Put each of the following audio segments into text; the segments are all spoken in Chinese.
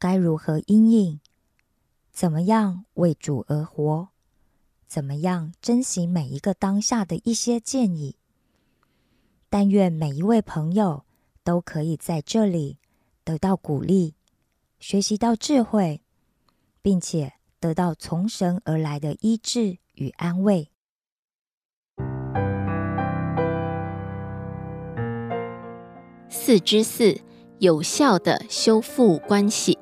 该如何应应，怎么样为主而活，怎么样珍惜每一个当下的一些建议。但愿每一位朋友都可以在这里得到鼓励，学习到智慧，并且得到从神而来的医治。与安慰。四之四，有效的修复关系。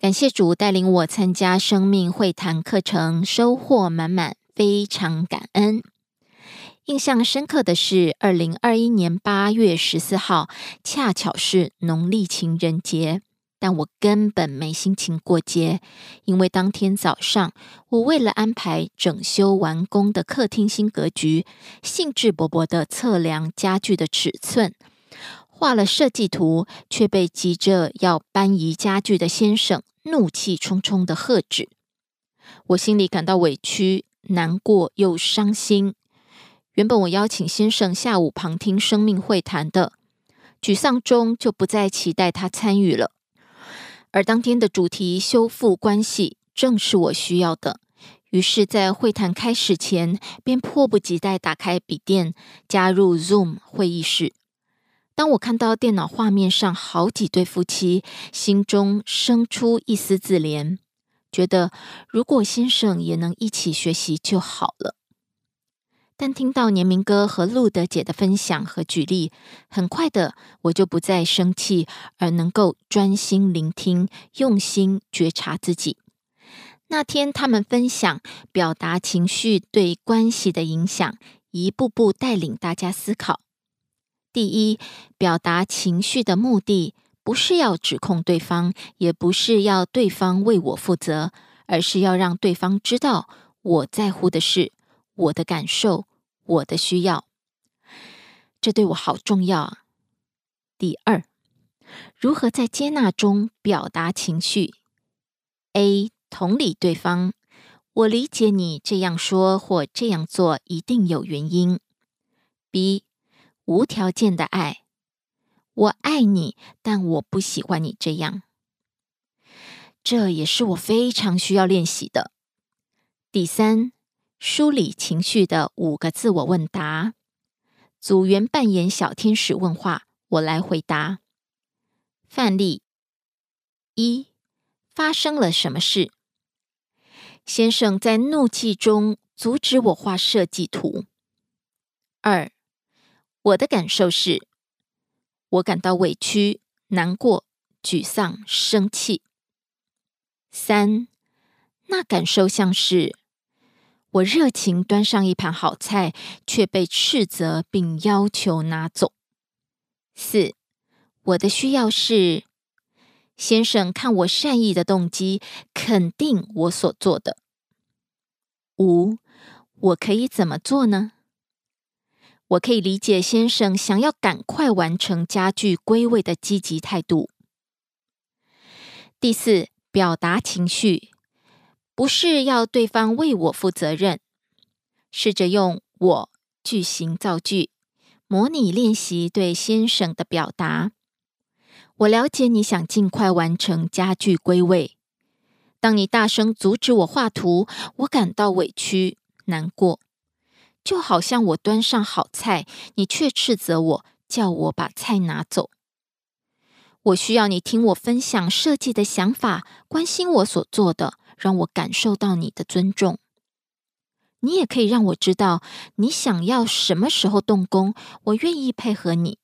感谢主带领我参加生命会谈课程，收获满满，非常感恩。印象深刻的是，二零二一年八月十四号，恰巧是农历情人节。但我根本没心情过节，因为当天早上，我为了安排整修完工的客厅新格局，兴致勃勃的测量家具的尺寸，画了设计图，却被急着要搬移家具的先生怒气冲冲的喝止。我心里感到委屈、难过又伤心。原本我邀请先生下午旁听生命会谈的，沮丧中就不再期待他参与了。而当天的主题“修复关系”正是我需要的，于是，在会谈开始前，便迫不及待打开笔电，加入 Zoom 会议室。当我看到电脑画面上好几对夫妻，心中生出一丝自怜，觉得如果先生也能一起学习就好了。但听到年明哥和路德姐的分享和举例，很快的我就不再生气，而能够专心聆听，用心觉察自己。那天他们分享表达情绪对关系的影响，一步步带领大家思考。第一，表达情绪的目的不是要指控对方，也不是要对方为我负责，而是要让对方知道我在乎的是我的感受。我的需要，这对我好重要啊。第二，如何在接纳中表达情绪？A. 同理对方，我理解你这样说或这样做一定有原因。B. 无条件的爱，我爱你，但我不喜欢你这样。这也是我非常需要练习的。第三。梳理情绪的五个自我问答，组员扮演小天使问话，我来回答。范例一：发生了什么事？先生在怒气中阻止我画设计图。二：我的感受是，我感到委屈、难过、沮丧、生气。三：那感受像是。我热情端上一盘好菜，却被斥责并要求拿走。四，我的需要是先生看我善意的动机，肯定我所做的。五，我可以怎么做呢？我可以理解先生想要赶快完成家具归位的积极态度。第四，表达情绪，不是要对方为我负责任，试着用我句型造句，模拟练习对先生的表达。我了解你想尽快完成家具归位。当你大声阻止我画图，我感到委屈难过。就好像我端上好菜，你却斥责我，叫我把菜拿走。我需要你听我分享设计的想法，关心我所做的，让我感受到你的尊重。你也可以让我知道你想要什么时候动工，我愿意配合你。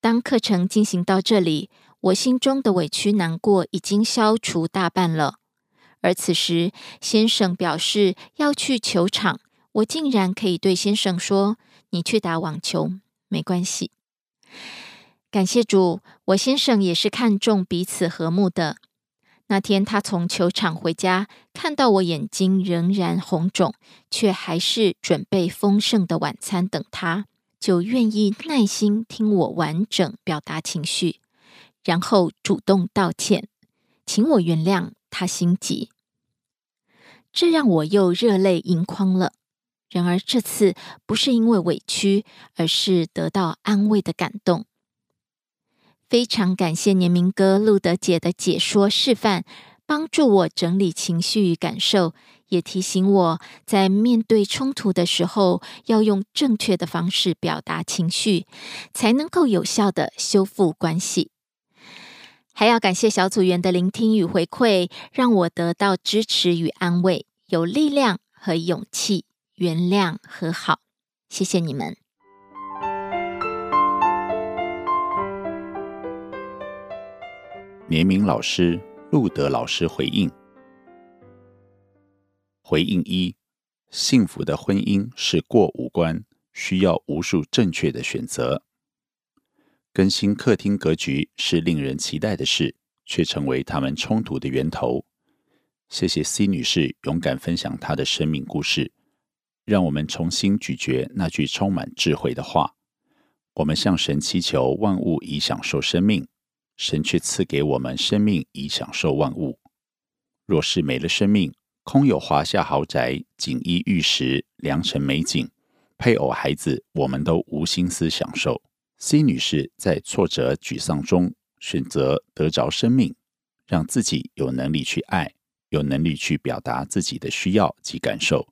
当课程进行到这里，我心中的委屈难过已经消除大半了。而此时，先生表示要去球场。我竟然可以对先生说：“你去打网球，没关系。”感谢主，我先生也是看重彼此和睦的。那天他从球场回家，看到我眼睛仍然红肿，却还是准备丰盛的晚餐等他，就愿意耐心听我完整表达情绪，然后主动道歉，请我原谅他心急。这让我又热泪盈眶了。然而这次不是因为委屈，而是得到安慰的感动。非常感谢年明哥、路德姐的解说示范，帮助我整理情绪与感受，也提醒我在面对冲突的时候，要用正确的方式表达情绪，才能够有效的修复关系。还要感谢小组员的聆听与回馈，让我得到支持与安慰，有力量和勇气。原谅和好，谢谢你们。年明老师、路德老师回应：回应一，幸福的婚姻是过五关，需要无数正确的选择。更新客厅格局是令人期待的事，却成为他们冲突的源头。谢谢 C 女士勇敢分享她的生命故事。让我们重新咀嚼那句充满智慧的话：我们向神祈求万物以享受生命，神却赐给我们生命以享受万物。若是没了生命，空有华夏豪宅、锦衣玉食、良辰美景、配偶、孩子，我们都无心思享受。C 女士在挫折、沮丧中选择得着生命，让自己有能力去爱，有能力去表达自己的需要及感受。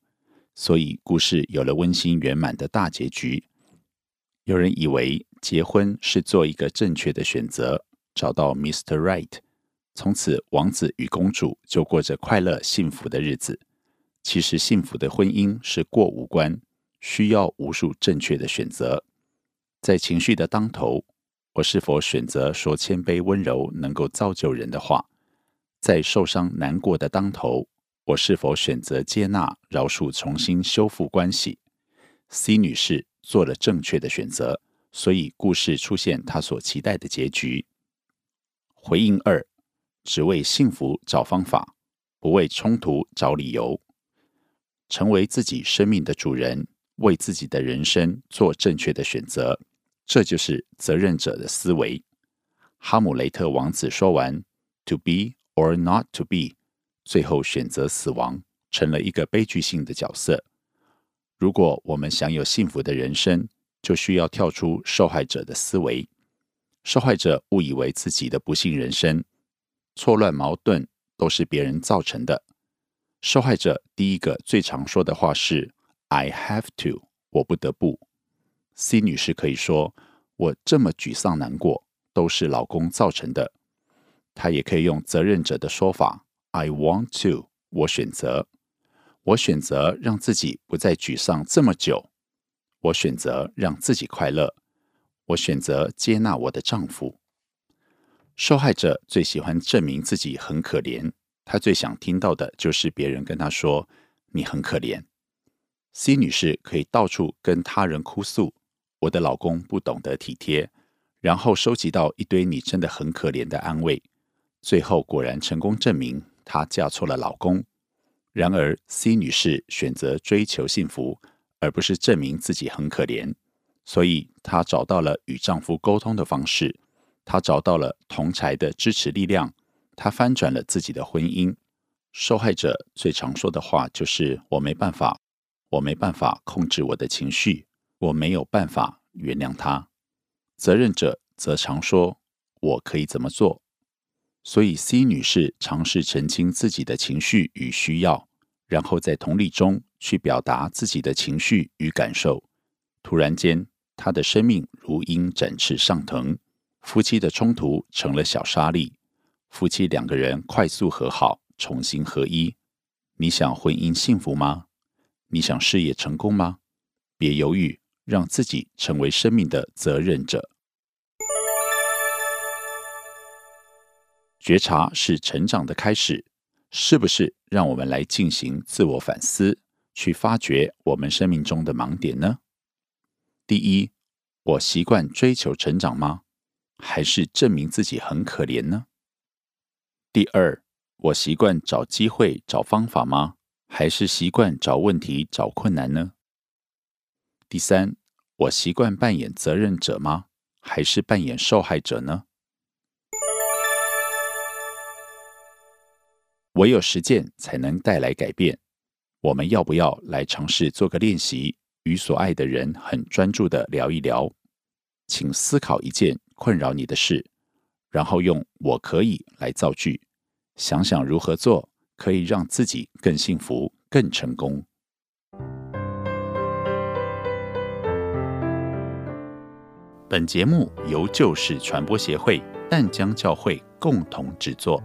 所以，故事有了温馨圆满的大结局。有人以为结婚是做一个正确的选择，找到 Mr. Right，从此王子与公主就过着快乐幸福的日子。其实，幸福的婚姻是过五关，需要无数正确的选择。在情绪的当头，我是否选择说谦卑温柔、能够造就人的话？在受伤难过的当头。我是否选择接纳、饶恕、重新修复关系？C 女士做了正确的选择，所以故事出现她所期待的结局。回应二：只为幸福找方法，不为冲突找理由。成为自己生命的主人，为自己的人生做正确的选择，这就是责任者的思维。哈姆雷特王子说完：“To be or not to be。”最后选择死亡，成了一个悲剧性的角色。如果我们想有幸福的人生，就需要跳出受害者的思维。受害者误以为自己的不幸人生、错乱矛盾都是别人造成的。受害者第一个最常说的话是 “I have to”，我不得不。C 女士可以说：“我这么沮丧难过，都是老公造成的。”她也可以用责任者的说法。I want to，我选择，我选择让自己不再沮丧这么久。我选择让自己快乐。我选择接纳我的丈夫。受害者最喜欢证明自己很可怜，他最想听到的就是别人跟他说：“你很可怜。” C 女士可以到处跟他人哭诉：“我的老公不懂得体贴。”然后收集到一堆“你真的很可怜”的安慰，最后果然成功证明。她嫁错了老公，然而 C 女士选择追求幸福，而不是证明自己很可怜。所以她找到了与丈夫沟通的方式，她找到了同柴的支持力量，她翻转了自己的婚姻。受害者最常说的话就是：“我没办法，我没办法控制我的情绪，我没有办法原谅他。”责任者则常说：“我可以怎么做？”所以 C 女士尝试澄清自己的情绪与需要，然后在同理中去表达自己的情绪与感受。突然间，她的生命如鹰展翅上腾，夫妻的冲突成了小沙粒，夫妻两个人快速和好。重新合一，你想婚姻幸福吗？你想事业成功吗？别犹豫，让自己成为生命的责任者。觉察是成长的开始，是不是？让我们来进行自我反思，去发掘我们生命中的盲点呢？第一，我习惯追求成长吗？还是证明自己很可怜呢？第二。我习惯找机会、找方法吗？还是习惯找问题、找困难呢？第三，我习惯扮演责任者吗？还是扮演受害者呢？唯有实践才能带来改变。我们要不要来尝试做个练习，与所爱的人很专注的聊一聊？请思考一件困扰你的事，然后用“我可以”来造句。想想如何做可以让自己更幸福、更成功。本节目由旧事传播协会淡江教会共同制作。